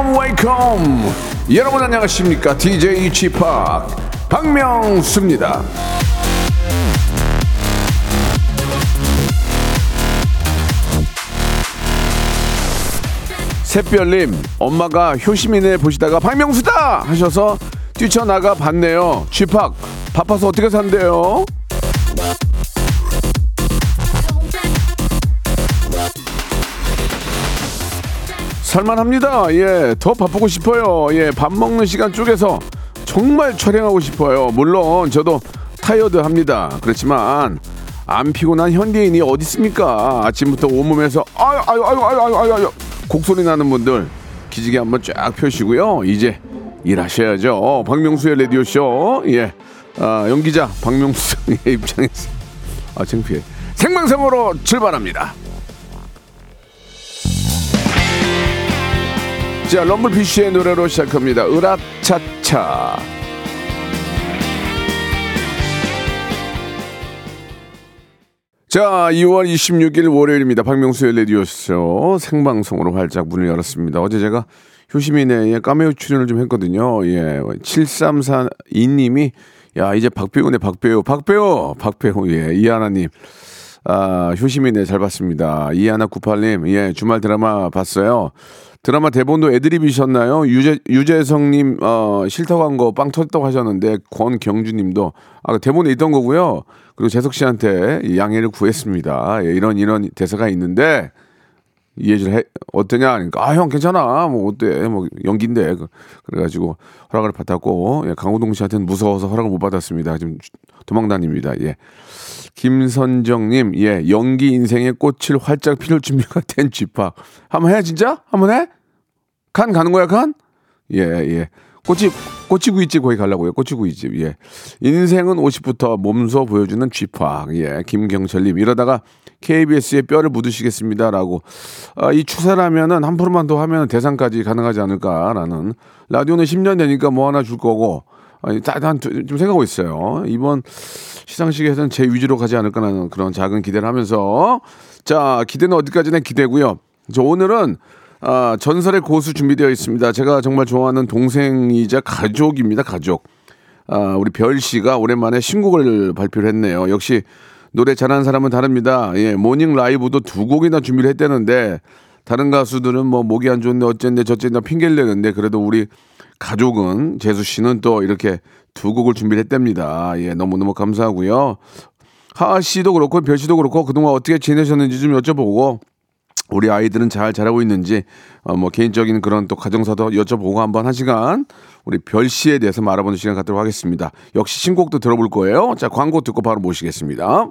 welcome, welcome. 여러분 안녕하십니까? DJ p 박명수입니다. 샛별님 엄마가 효시민을 보시다가 박명수다 하셔서 뛰쳐나가 봤네요 쥐팍 바빠서 어떻게 산대요 살만합니다 예 더 바쁘고 싶어요 예 밥 먹는 시간 쪼개서 정말 촬영하고 싶어요 물론 저도 타이어드 합니다 그렇지만 안 피곤한 현대인이 어디 있습니까 아침부터 온몸에서 아유 아유 아유 아유 아유 아유, 아유. 곡소리 나는 분들 기지개 한번 쫙 펴시고요. 이제 일하셔야죠. 박명수의 라디오 쇼. 예. 아, 연기자 박명수의 입장에서 아, 창피해. 생방송으로 출발합니다. 자, 럼블피쉬의 노래로 시작합니다. 으라차차. 자, 2월 26일 월요일입니다. 박명수의 라디오쇼 생방송으로 활짝 문을 열었습니다. 어제 제가 효시민의 까메오 출연을 좀 했거든요. 예. 7342님이 야, 이제 박배우네, 박배우. 박배우! 박배우, 예. 이하나님. 아, 효시민의 잘 봤습니다. 이하나 98님, 예. 주말 드라마 봤어요. 드라마 대본도 애드립이셨나요? 유재, 유재성님, 어, 싫다고 한 거 빵 터졌다고 하셨는데, 권경주 님도, 아, 대본에 있던 거고요. 그리고 재석 씨한테 양해를 구했습니다. 예, 이런, 이런 대사가 있는데, 이해 좀 해, 어떠냐? 그러니까, 아, 형, 괜찮아. 뭐, 어때? 뭐, 연기인데. 그- 그래가지고, 허락을 받았고, 예, 강호동 씨한테는 무서워서 허락을 못 받았습니다. 지금 도망다닙니다. 예. 김선정님, 예, 연기 인생의 꽃을 활짝 피울 준비가 된 쥐파. 한번 해, 진짜? 한번 해? 칸 가는 거야, 칸? 예, 예. 꼬치, 꼬치구이집 거기 가려고요. 꼬치구이집, 예. 인생은 50부터 몸소 보여주는 쥐파. 예, 김경철님. 이러다가 KBS에 뼈를 묻으시겠습니다라고. 아, 이 추세라면은 한 프로만 더 하면 대상까지 가능하지 않을까라는. 라디오는 10년 되니까 뭐 하나 줄 거고. 아니, 다좀 생각하고 있어요. 이번 시상식에서는 제 위주로 가지 않을까라는 그런 작은 기대를 하면서 자 기대는 어디까지나 기대고요. 저 오늘은 아, 전설의 고수 준비되어 있습니다. 제가 정말 좋아하는 동생이자 가족입니다. 가족. 아, 우리 별 씨가 오랜만에 신곡을 발표를 했네요. 역시 노래 잘하는 사람은 다릅니다. 예, 모닝 라이브도 두 곡이나 준비를 했다는데 다른 가수들은 뭐 목이 안 좋은데 어쨌네 저쨌네 핑계를 내는데 그래도 우리 가족은 재수 씨는 또 이렇게 두 곡을 준비를 했답니다. 예, 너무너무 감사하고요. 하하 씨도 그렇고 별 씨도 그렇고 그동안 어떻게 지내셨는지 좀 여쭤보고 우리 아이들은 잘 자라고 있는지 어, 뭐 개인적인 그런 또 가정사도 여쭤보고 한번 한 시간 우리 별 씨에 대해서 알아보는 시간 갖도록 하겠습니다. 역시 신곡도 들어볼 거예요. 자 광고 듣고 바로 모시겠습니다.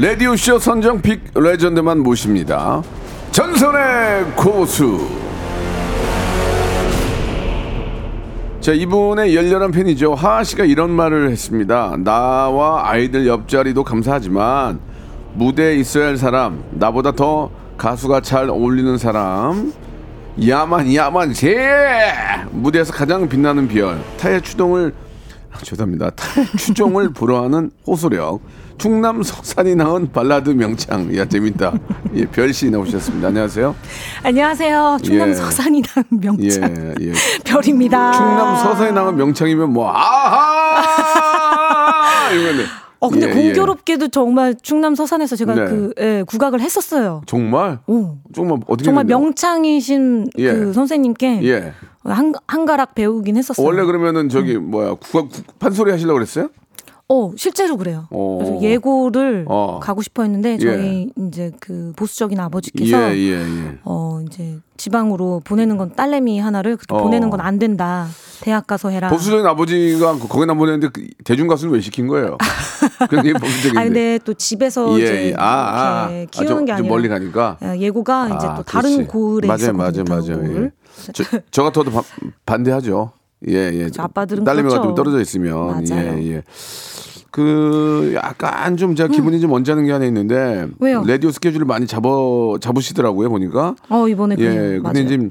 라디오쇼 선정 빅 레전드만 모십니다. 전설의 고수. 자, 이분의 열렬한 팬이죠. 하하 씨가 이런 말을 했습니다. 나와 아이들 옆자리도 감사하지만 무대에 있어야 할 사람, 나보다 더 가수가 잘 어울리는 사람, 야만 야만 제 무대에서 가장 빛나는 비열, 타의 추동을 아, 죄송합니다. 타의 추종을 불허하는 호소력. 충남 석산이 낳은 발라드 명창. 야 재밌다. 예, 별씨 나오셨습니다. 안녕하세요. 안녕하세요. 충남 예. 서산이 난 명창 예, 예. 별입니다. 충남 서산이 낳은 명창이면 뭐 아하 이거네. 어 근데 예, 예. 공교롭게도 정말 충남 서산에서 제가 네. 그 예, 국악을 했었어요. 정말 오. 정말 어떻게 정말? 명창이신 예. 그 선생님께 예. 한, 한가락 배우긴 했었어요. 원래 그러면은 저기 뭐야 국악 국- 판소리 하시려고 그랬어요? 어, 실제로 그래요. 어. 그래서 예고를 어. 가고 싶어 했는데 저희 이제 그 보수적인 아버지께서 예, 예, 예. 어, 이제 지방으로 보내는 건 딸내미 하나를 그렇게 어. 보내는 건 안 된다. 대학 가서 해라. 보수적인 아버지가 거기나 보내는데 그 대중 가수는 왜 시킨 거예요? 그게 보수적인데. 아 근데 또 집에서 예, 이제 예. 아, 아. 아, 키우는 좀- 게좀 아니라 멀리 가니까. 어, 예고가 이제 아, 또 다른 그렇지. 고을에 맞아요, 있었거든요. 맞아요, 맞아요. 예. 저, 저 같아도 바- 반대하죠. 예, 예. 아빠들은 딸내미가 그렇죠. 좀 떨어져 있으면. 맞아요. 예, 예. 그 약간 좀 제가 기분이 좀 언짢은 게 하나 있는데 음. 왜요? 라디오 스케줄을 많이 잡아 잡으시더라고요 보니까. 어 이번에 그 예. 맞아요. 음. 근데 지금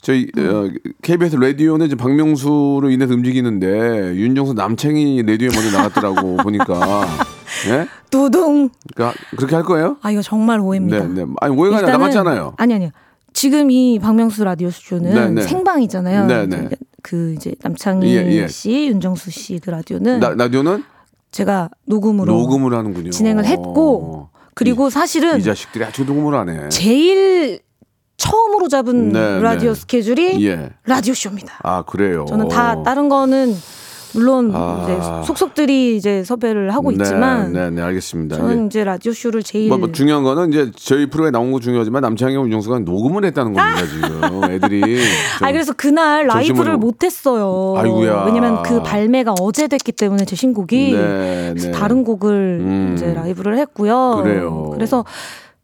저희 어, KBS 라디오는 지금 박명수로 인해서 움직이는데 윤정수 남창희 라디오에 먼저 나갔더라고 보니까. 예? 두둥. 그러니까 그렇게 할 거예요? 아 이거 정말 오해입니다. 네, 네. 아니 오해가 아니라 일단은- 남았잖아요. 아니 아니요. 지금 이 박명수 라디오 쇼는 네, 네. 생방이잖아요. 네, 네. 그 이제 남창희 예, 예. 씨, 윤정수 씨 그 라디오는 나, 라디오는 제가 녹음으로 녹음을 하는군요. 진행을 했고 그리고 사실은 이 자식들이 아주 녹음을 하네. 제일 처음으로 잡은 네, 라디오 네. 스케줄이 예. 라디오 쇼입니다. 아 그래요. 저는 다 다른 거는 물론 아. 이제 속속들이 이제 섭외를 하고 네, 있지만 네, 네, 알겠습니다. 저는 예. 이제 라디오 쇼를 제일 뭐, 뭐 중요한 거는 이제 저희 프로에 나온 거 중요하지만 남창희 윤정수가 녹음을 했다는 겁니다 지금 애들이. 좀- 아 그래서 그날 라이브를 못 했어요. 아이고야. 왜냐면 그 발매가 어제 됐기 때문에 제 신곡이 네, 네. 다른 곡을 음. 이제 라이브를 했고요. 그래요. 그래서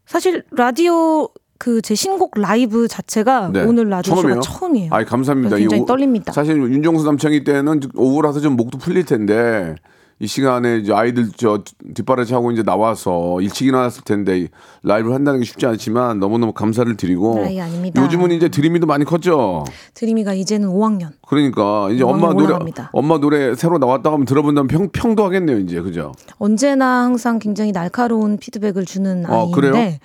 사실 라디오 그 제 신곡 라이브 자체가 네. 오늘 라디오 처음이에요? 아이 감사합니다. 굉장히 이 오- 떨립니다. 사실 윤정수 남창희 때는 오후라서 좀 목도 풀릴 텐데 이 시간에 이제 아이들 저 뒷바라지 하고 이제 나와서 일찍 일어났을 텐데 라이브를 한다는 게 쉽지 않지만 너무너무 감사를 드리고 아이, 아닙니다. 요즘은 이제 드림이도 많이 컸죠. 드림이가 이제는 5학년. 그러니까 이제 음악이 엄마 노래 올라갑니다. 엄마 노래 새로 나왔다 하면 들어본다면 평 평도 하겠네요 이제 그죠? 언제나 항상 굉장히 날카로운 피드백을 주는 어, 아이인데 그래요?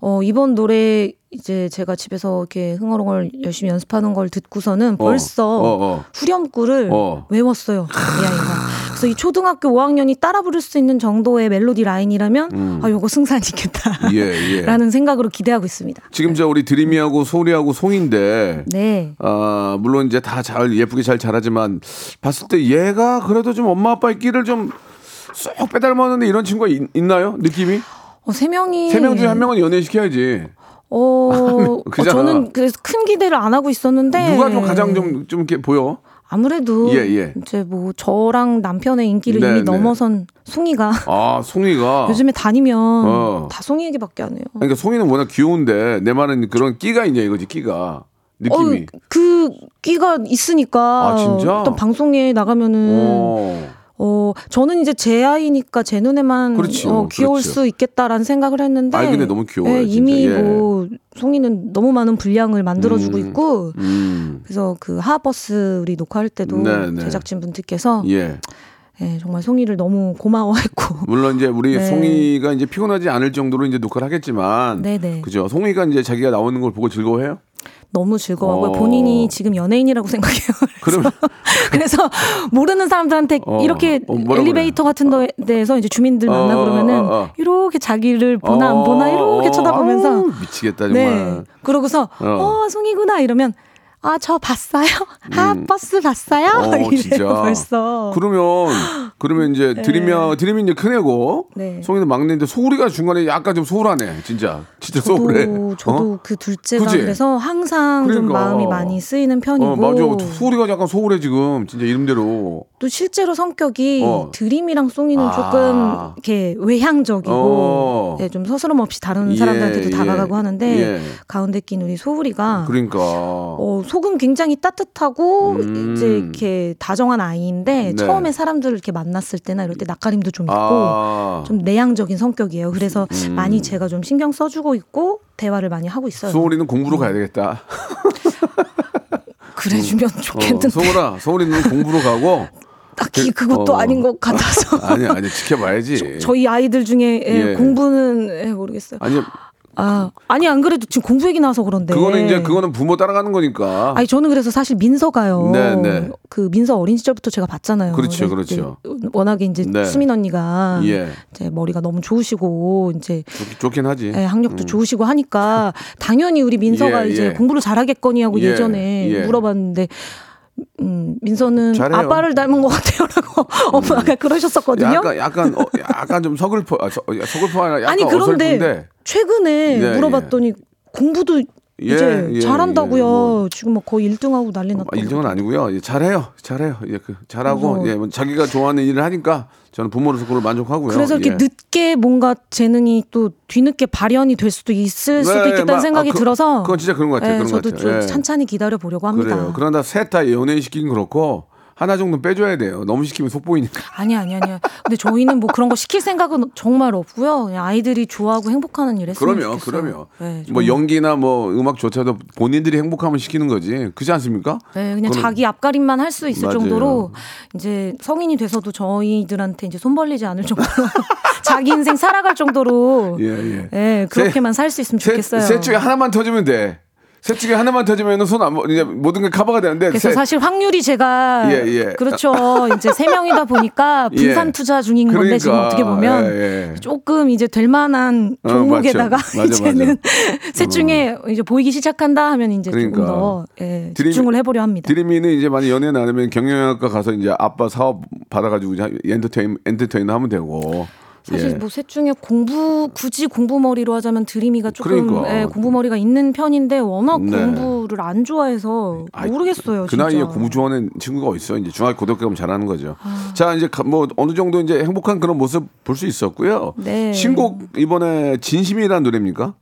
어, 이번 노래 이제 제가 집에서 이렇게 흥얼흥얼 열심히 연습하는 걸 듣고서는 벌써 어, 어. 후렴구를 어. 외웠어요 이 아이가. 그래서 이 초등학교 5학년이 따라 부를 수 있는 정도의 멜로디 라인이라면 아 요거 승산이겠다. 음. 예, 예. 라는 생각으로 기대하고 있습니다. 지금 저 우리 드림이하고 소리하고 송인데 네. 아 물론 이제 다 잘 예쁘게 잘 자라지만 봤을 때 얘가 그래도 좀 엄마 아빠의 끼를 좀 쏙 빼닮았는데 이런 친구가 있, 있나요? 느낌이? 어, 세 명이 세 명 중에 한 명은 연애시켜야지. 어, 어. 저는 그래서 큰 기대를 안 하고 있었는데 누가 좀 가장 좀, 좀 이렇게 보여? 아무래도 예, 예. 이제 뭐 저랑 남편의 인기를 네, 이미 네. 넘어선 송이가 아, 송이가. 요즘에 다니면 어. 다 송이 얘기밖에 안 해요. 그러니까 송이는 워낙 귀여운데 내 말은 그런 끼가 있냐 이거지, 끼가. 느낌이. 어, 그 끼가 있으니까 아, 진짜? 어떤 방송에 나가면은 어. 어 저는 이제 제 아이니까 제 눈에만 그렇죠, 어, 귀여울 그렇죠. 수 있겠다라는 생각을 했는데 아이, 근데 너무 귀여워요, 예. 이미 예. 뭐 송이는 너무 많은 분량을 만들어주고 음. 있고 음. 그래서 그 하버스 우리 녹화할 때도 네, 네. 제작진 분들께서 예. 예, 정말 송이를 너무 고마워했고 물론 이제 우리 네. 송이가 이제 피곤하지 않을 정도로 이제 녹화를 하겠지만. 네네. 그죠. 송이가 이제 자기가 나오는 걸 보고 즐거워해요? 너무 즐거워하고 어. 본인이 지금 연예인이라고 생각해요. 그러면 그래서 모르는 사람들한테 어. 이렇게 어, 엘리베이터 같은 데- 데에서 이제 주민들 만나 어, 그러면은 어, 어. 이렇게 자기를 보나 안 보나 이렇게 어, 쳐다보면서 미치겠다 정말. 네. 그러고서 어. 어, 송이구나 이러면 아 저 봤어요. 아 버스 봤어요. 음. 어, 진짜. 벌써. 그러면 그러면 이제 드림이 드림이 이제 큰 애고 네. 송이는 막내인데 소울이가 중간에 약간 좀 소울하네 진짜 진짜 소울해. 저도 저도 어? 그 둘째가 그지? 그래서 항상 좀 그러니까. 마음이 많이 쓰이는 편이고 어 맞아 소울이가 약간 소울해 지금 진짜 이름대로. 또 실제로 성격이 어. 드림이랑 송이는 아. 조금 이렇게 외향적이고 어. 네, 좀 서스럼 없이 다른 예, 사람들한테도 예. 다가가고 하는데 예. 가운데 낀 우리 소울이가 그러니까. 어, 속은 굉장히 따뜻하고 음. 이제 이렇게 다정한 아이인데 네. 처음에 사람들을 이렇게 만났을 때나 이럴 때 낯가림도 좀 있고 아. 좀 내향적인 성격이에요. 그래서 음. 많이 제가 좀 신경 써주고 있고 대화를 많이 하고 있어요. 소울이는 공부로 가야 되겠다. 그래주면 어, 좋겠는데 소울아, 소울이는 공부로 가고 딱히 그 것도 어. 아닌 것 같아서 아니 아니 지켜봐야지. 저 희 아이들 중에 예, 예. 공부는 예, 모르겠어요. 아니 아 아니 안 그래도 지금 공부 얘기 나와서 그런데 그거는 이제 그거는 부모 따라가는 거니까. 아니 저는 그래서 사실 민서가요. 네, 네. 그 민서 어린 시절부터 제가 봤잖아요. 그렇죠, 근데 그렇죠. 이제 워낙에 이제 네. 수민 언니가 예. 이제 머리가 너무 좋으시고 이제 좋긴, 좋긴 하지. 예, 학력도 좋으시고 하니까 당연히 우리 민서가 예, 이제 예. 공부를 잘하겠거니 하고 예, 예, 전에 예. 물어봤는데 음, 민서는 잘해요. 아빠를 닮은 것 같아요라고 엄마가 그러셨었거든요. 약간 약간 어, 약간 좀 서글퍼 아, 서, 서글퍼 약간 아니 그런데 어설픈데 최근에 예, 물어봤더니 공부도 예, 이제 예, 잘한다고요. 예, 뭐. 지금 뭐 거의 1등하고 난리 났고. 아, 1등은 아니고요. 예, 잘해요. 잘해요. 예, 그, 잘하고 그래서- 예, 뭐 자기가 좋아하는 일을 하니까 저는 부모로서 그걸 만족하고요. 그래서 이렇게 예. 늦게 뭔가 재능이 또 뒤늦게 발현이 될 수도 있을 수도 네, 있겠다는 마- 생각이 아, 그- 들어서 그건 진짜 그런 것 같아요. 예, 그런 것 저도 같아요. 좀 예. 찬찬히 기다려 보려고 합니다. 그래요. 그러나 셋 다 연예인 시키긴 그렇고 하나 정도 빼줘야 돼요. 너무 시키면 속보이니까. 아니 아니 아니요. 근데 저희는 뭐 그런 거 시킬 생각은 정말 없고요. 그냥 아이들이 좋아하고 행복하는 일 했으면 그러면 좋겠어요. 그러면 네, 뭐. 연기나 뭐 음악조차도 본인들이 행복하면 시키는 거지. 그렇지 않습니까? 네, 그냥 그건- 자기 앞가림만 할 수 있을 맞아요. 정도로 이제 성인이 돼서도 저희들한테 이제 손 벌리지 않을 정도로 자기 인생 살아갈 정도로 예, 예. 예, 그렇게만 살 수 있으면 셋, 좋겠어요. 셋 중에 하나만 터지면 돼. 셋 중에 하나만 터지면 손 안, 이제 모든 게 커버가 되는데. 그래서 셋- 사실 확률이 제가 예, 예. 그렇죠. 이제 세 명이다 보니까 예. 분산 투자 중인 건데 그러니까, 지금 어떻게 보면 예, 예. 조금 이제 될 만한 어, 종목에다가. 맞아, 이제는 셋 중에 이제 보이기 시작한다 하면 이제 그러니까. 조금 더 예, 집중을 해보려 합니다. 드림이는 이제 만약 연애 나누면 경영학과 가서 이제 아빠 사업 받아가지고 이제 엔터테인 엔터테인 하면 되고. 사실 예. 뭐셋 중에 공부 굳이 공부 머리로 하자면 드림이가 조금 그러니까. 예, 공부 머리가 있는 편인데 워낙 네. 공부를 안 좋아해서 아이, 모르겠어요. 그 나이에 진짜. 공부 좋아하는 친구가 어딨어? 이제 중학교 고등학교 가면 잘하는 거죠. 아. 자 이제 가- 뭐 어느 정도 이제 행복한 그런 모습 볼 수 있었고요. 네. 신곡 이번에 진심이라는 노래입니까?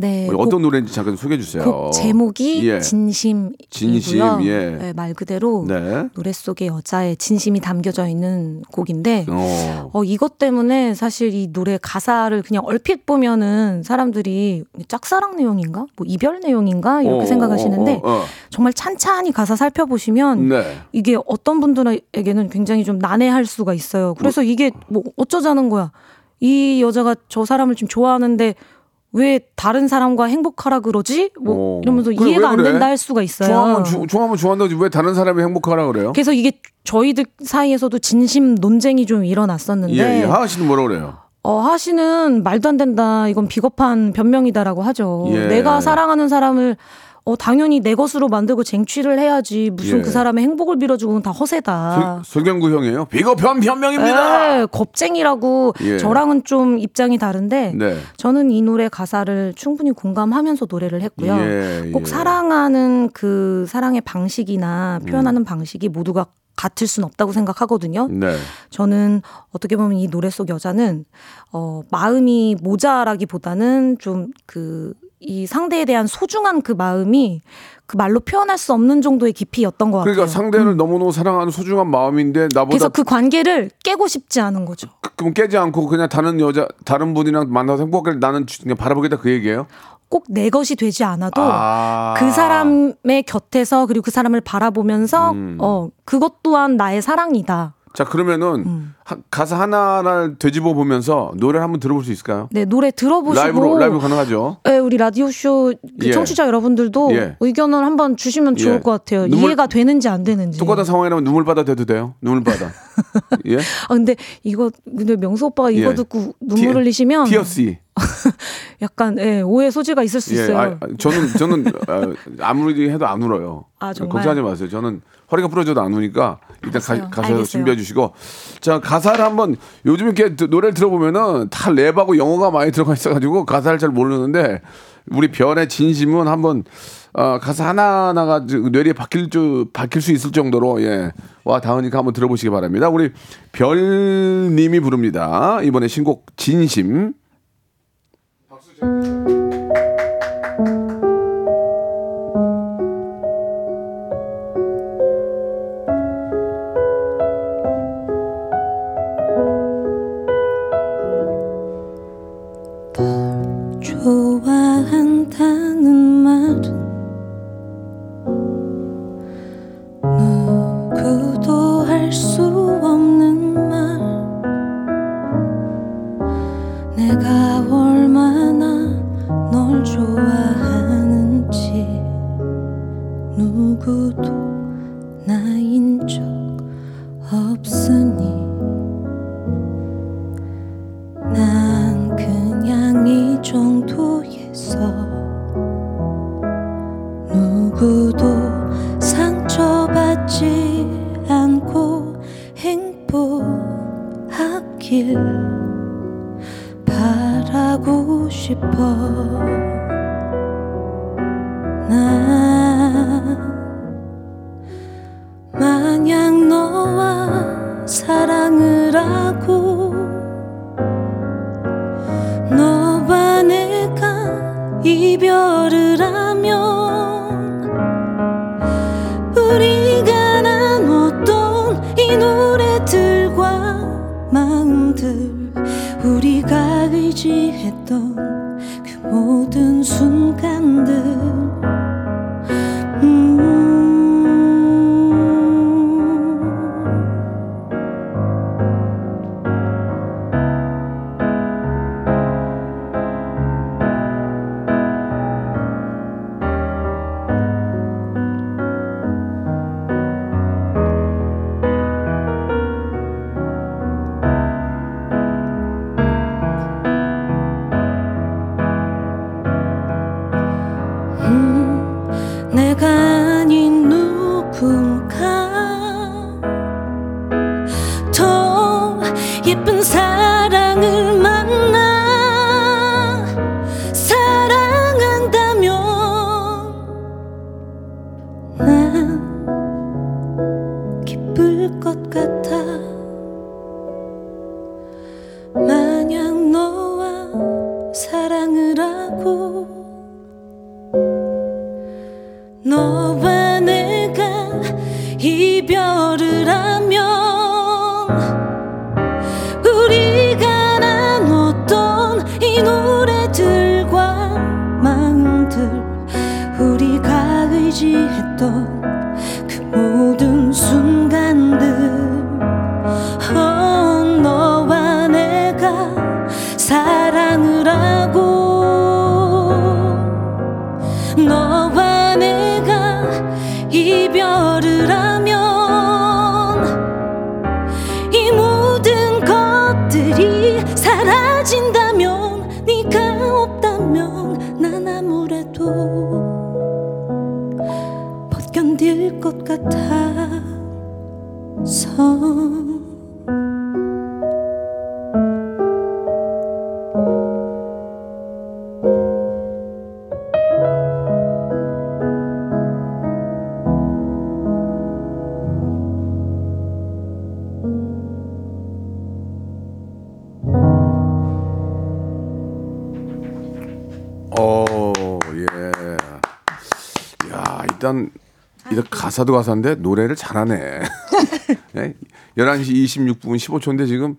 네, 어떤 노래인지 잠깐 소개해 주세요. 곡 제목이 예. 진심이고요. 진심, 예. 네, 말 그대로 네. 노래 속에 여자의 진심이 담겨져 있는 곡인데 어. 어, 이것 때문에 사실 이 노래 가사를 그냥 얼핏 보면은 사람들이 짝사랑 내용인가? 뭐 이별 내용인가? 이렇게 어, 생각하시는데 어, 어, 어. 정말 찬찬히 가사 살펴보시면 네. 이게 어떤 분들에게는 굉장히 좀 난해할 수가 있어요. 그래서 이게 뭐 어쩌자는 거야. 이 여자가 저 사람을 지금 좋아하는데 왜 다른 사람과 행복하라 그러지? 뭐 어. 이러면서 그래, 이해가 왜안 그래? 된다 할 수가 있어요. 좋아하면 주- 좋아하면 좋아한다지 왜 다른 사람이 행복하라 그래요? 그래서 이게 저희들 사이에서도 진심 논쟁이 좀 일어났었는데 예, 예. 하하 씨는 뭐라 그래요? 어, 하시는 말도 안 된다. 이건 비겁한 변명이다라고 하죠. 예. 내가 사랑하는 사람을 어, 당연히 내 것으로 만들고 쟁취를 해야지. 무슨 예. 그 사람의 행복을 빌어주고는 다 허세다. 설- 설경구 형이에요. 비겁한 변명입니다. 예, 겁쟁이라고 예. 저랑은 좀 입장이 다른데 네. 저는 이 노래 가사를 충분히 공감하면서 노래를 했고요. 예, 꼭 예. 사랑하는 그 사랑의 방식이나 표현하는 방식이 모두가 같을 수는 없다고 생각하거든요. 네. 저는 어떻게 보면 이 노래 속 여자는 어 마음이 모자라기보다는 좀그 이 상대에 대한 소중한 그 마음이 그 말로 표현할 수 없는 정도의 깊이였던 것 그러니까 같아요. 상대를 너무너무 사랑하는 소중한 마음인데 나보다 그래서 그 관계를 깨고 싶지 않은 거죠. 그럼 깨지 않고 그냥 다른 여자 다른 분이랑 만나서 행복하게 나는 그냥 바라보겠다 그 얘기예요? 꼭 내 것이 되지 않아도 아. 그 사람의 곁에서 그리고 그 사람을 바라보면서 음. 어 그것 또한 나의 사랑이다. 자 그러면은 음. 하- 가사 하나를 되짚어 보면서 노래를 한번 들어볼 수 있을까요? 네 노래 들어보시고 라이브로 라이브 가능하죠? 네, 우리 라디오 쇼 예. 청취자 여러분들도 예. 의견을 한번 주시면 좋을 예. 것 같아요. 눈물- 이해가 되는지 안 되는지. 똑같은 상황이라면 눈물 바다 돼도 돼요? 눈물 바다. 예? 아 근데 이거 근데 명수 오빠가 이거 예. 듣고 눈물 티- 흘리시면 TLC. 약간 예, 오해 소지가 있을 수 예, 있어요. 아, 저는 저는 아, 아무리 해도 안 울어요. 아, 정말? 걱정하지 마세요. 저는 허리가 부러져도 안 우니까 일단 가, 알겠어요. 준비해 주시고 자 가사를 한번 요즘 이렇게 드- 노래를 들어보면은 다 랩하고 영어가 많이 들어가 있어가지고 가사를 잘 모르는데 우리 별의 진심은 한번 어, 가사 하나 하나가 뇌리에 박힐 줄 박힐 수 있을 정도로 예 와 다으니까 한번 들어보시기 바랍니다. 우리 별님이 부릅니다. 이번에 신곡 진심. 누구도 상처받지 않고 행복하길 바라고 싶어. 예쁜 일단 일단 가사도 가사인데 노래를 잘하네. 예? 11시 26분 15초인데 지금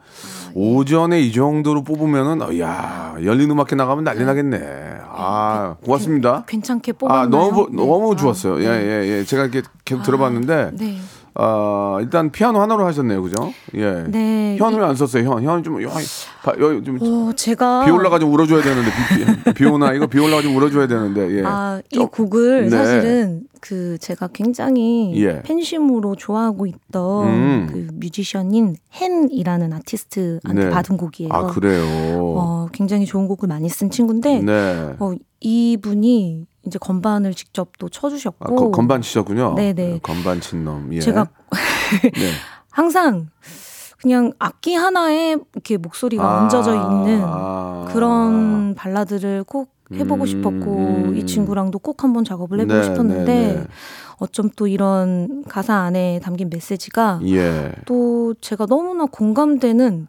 오전에 이 정도로 뽑으면은 어, 야, 열린 음악회 나가면 난리 나겠네. 아, 고맙습니다. 괜찮게 아, 뽑았나요? 너무 네. 너무 아, 좋았어요. 네. 예, 예, 예. 제가 이렇게 계속 들어봤는데 네. 아, 일단 피아노 하나로 하셨네요. 그죠? 예. 네. 현을 안 썼어요. 현. 현 좀, 현, 바- 여기 좀 어, 제가 비 올라가 좀 울어줘야 되는데 비, 비, 비 오나 이거 비 올라가 좀 울어줘야 되는데 예. 아, 이 좀- 곡을 네. 사실은 그 제가 굉장히 예. 팬심으로 좋아하고 있던 음. 그 뮤지션인 헨이라는 아티스트한테 네. 받은 곡이에요. 아 그래요. 어, 굉장히 좋은 곡을 많이 쓴 친구인데 네. 어, 이분이 이제 건반을 직접 또 아, 쳐주셨고 거- 건반 치셨군요. 네네. 건반 친 놈. 예. 제가 네. 항상 그냥 악기 하나에 이렇게 목소리가 아, 얹어져 있는 아. 그런 발라드를 꼭 해보고 음, 싶었고 음. 이 친구랑도 꼭 한번 작업을 해보고 네, 싶었는데 네, 네. 어쩜 또 이런 가사 안에 담긴 메시지가 예. 또 제가 너무나 공감되는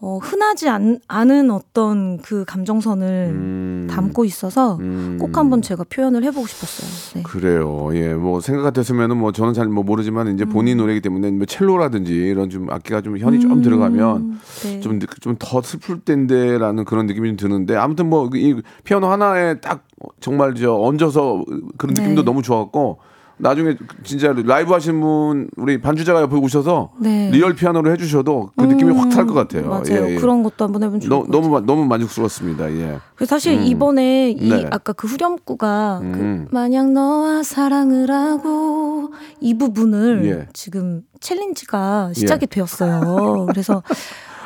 어, 흔하지 않, 않은 어떤 그 감정선을 음. 담고 있어서 음. 꼭 한번 제가 표현을 해보고 싶었어요. 네. 그래요. 예, 뭐 생각 같았으면은 뭐 저는 잘 뭐 모르지만 이제 본인 노래이기 때문에 뭐 첼로라든지 이런 좀 악기가 좀 현이 좀 들어가면 네. 좀좀 더 슬플 텐데라는 그런 느낌이 좀 드는데 아무튼 뭐 이 피아노 하나에 딱 정말 저 얹어서 그런 네. 느낌도 너무 좋았고 나중에 진짜 라이브 하신 분 우리 반주자가 옆에 오셔서 네. 리얼 피아노를 해주셔도 그 느낌이 음, 확 살 것 같아요. 맞아요. 예, 예. 그런 것도 한번 해보면 좋을 너, 것. 너무 마- 너무 만족스러웠습니다. 예. 사실 음. 이번에 이 네. 아까 그 후렴구가 음. 그 마냥 너와 사랑을 하고 이 부분을 예. 지금 챌린지가 시작이 되었어요. 그래서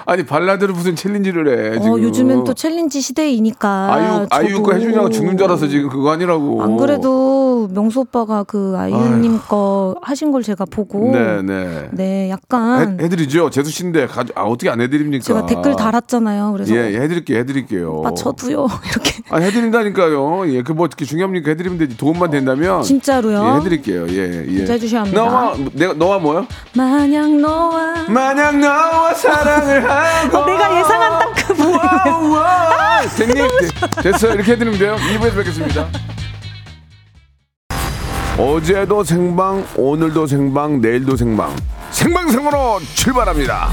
아니 발라드를 무슨 챌린지를 해 지금. 어, 요즘엔 또 챌린지 시대이니까. 아이유 아이유 거 저도 해주냐고 죽는 줄 알아서 지금 그거 아니라고. 안 그래도 명수 오빠가 그 아이유님 거 하신 걸 제가 보고. 네네. 네, 약간. 해, 해드리죠. 재수 씨인데 가, 아 어떻게 안 해드립니까? 제가 댓글 달았잖아요. 그래서. 예, 예, 해드릴게요, 해드릴게요. 오빠 저도요. 이렇게. 아 해드린다니까요. 예, 그 뭐 어떻게 중요합니까? 해드리면 되지. 도움만 된다면. 진짜로요? 예, 해드릴게요. 예, 예. 진짜 해주셔야 합니다. 너와 내가 너와 뭐요? 마냥 너와. 마냥 너와 사랑을. 어, 내가 예상한 딱 그 부분. 와우, 와우. 됐니? 네, 됐어요. 이렇게 해드리면 돼요. 2부에서 뵙겠습니다. 어제도 생방, 오늘도 생방, 내일도 생방. 생방송으로 출발합니다.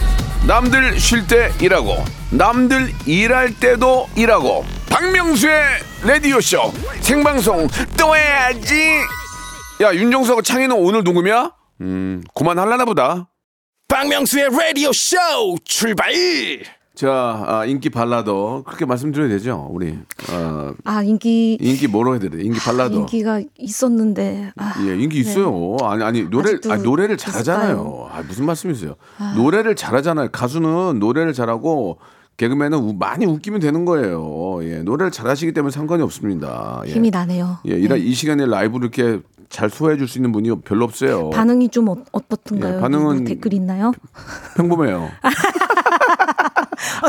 남들 쉴 때 일하고, 남들 일할 때도 일하고. 박명수의 라디오쇼. 생방송 또 해야지. 야, 윤정수하고 창희는 오늘 녹음이야? 음, 그만 할라나 보다. 박명수의 라디오 쇼 출발 자, 아, 인기 발라더. 그렇게 말씀드려야 되죠, 우리. 어, 아, 인기. 인기 뭐로 해야 돼? 인기 발라더. 인기가 있었는데. 아, 예, 인기 있어요. 아니 아니 노래 아니, 노래를? 잘하잖아요. 아, 무슨 말씀이세요? 노래를 잘하잖아요. 가수는 노래를 잘하고 개그맨은 우- 많이 웃기면 되는 거예요. 예, 노래를 잘하시기 때문에 상관이 없습니다. 예. 힘이 나네요. 예, 이라 이 시간에 라이브를 이렇게 잘 소화해 줄 수 있는 분이 별로 없어요. 반응이 좀 어, 어떻던가요? 예, 반응은 댓글 있나요? 평범해요.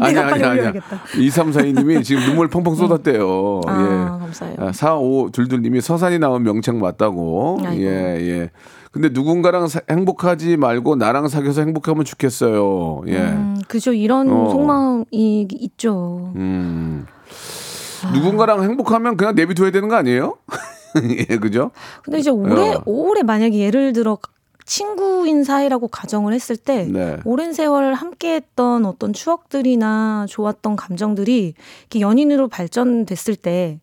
아, 내가 빨리 올려야겠다. 2342님이 지금 눈물 펑펑 쏟았대요. 아, 예. 감사해요. 아, 4522님이 서산이 나온 명창 맞다고. 아이고. 예, 예. 근데 누군가랑 사- 행복하지 말고 나랑 사귀어서 행복하면 좋겠어요. 예. 음, 그죠. 이런 어. 속마음이 있죠. 음. 누군가랑 행복하면 그냥 내비둬야 되는 거 아니에요? 예, 그죠? 근데 이제 오래 어. 오래 만약에 예를 들어 친구인 사이라고 가정을 했을 때 네. 오랜 세월 함께했던 어떤 추억들이나 좋았던 감정들이 이렇게 연인으로 발전됐을 때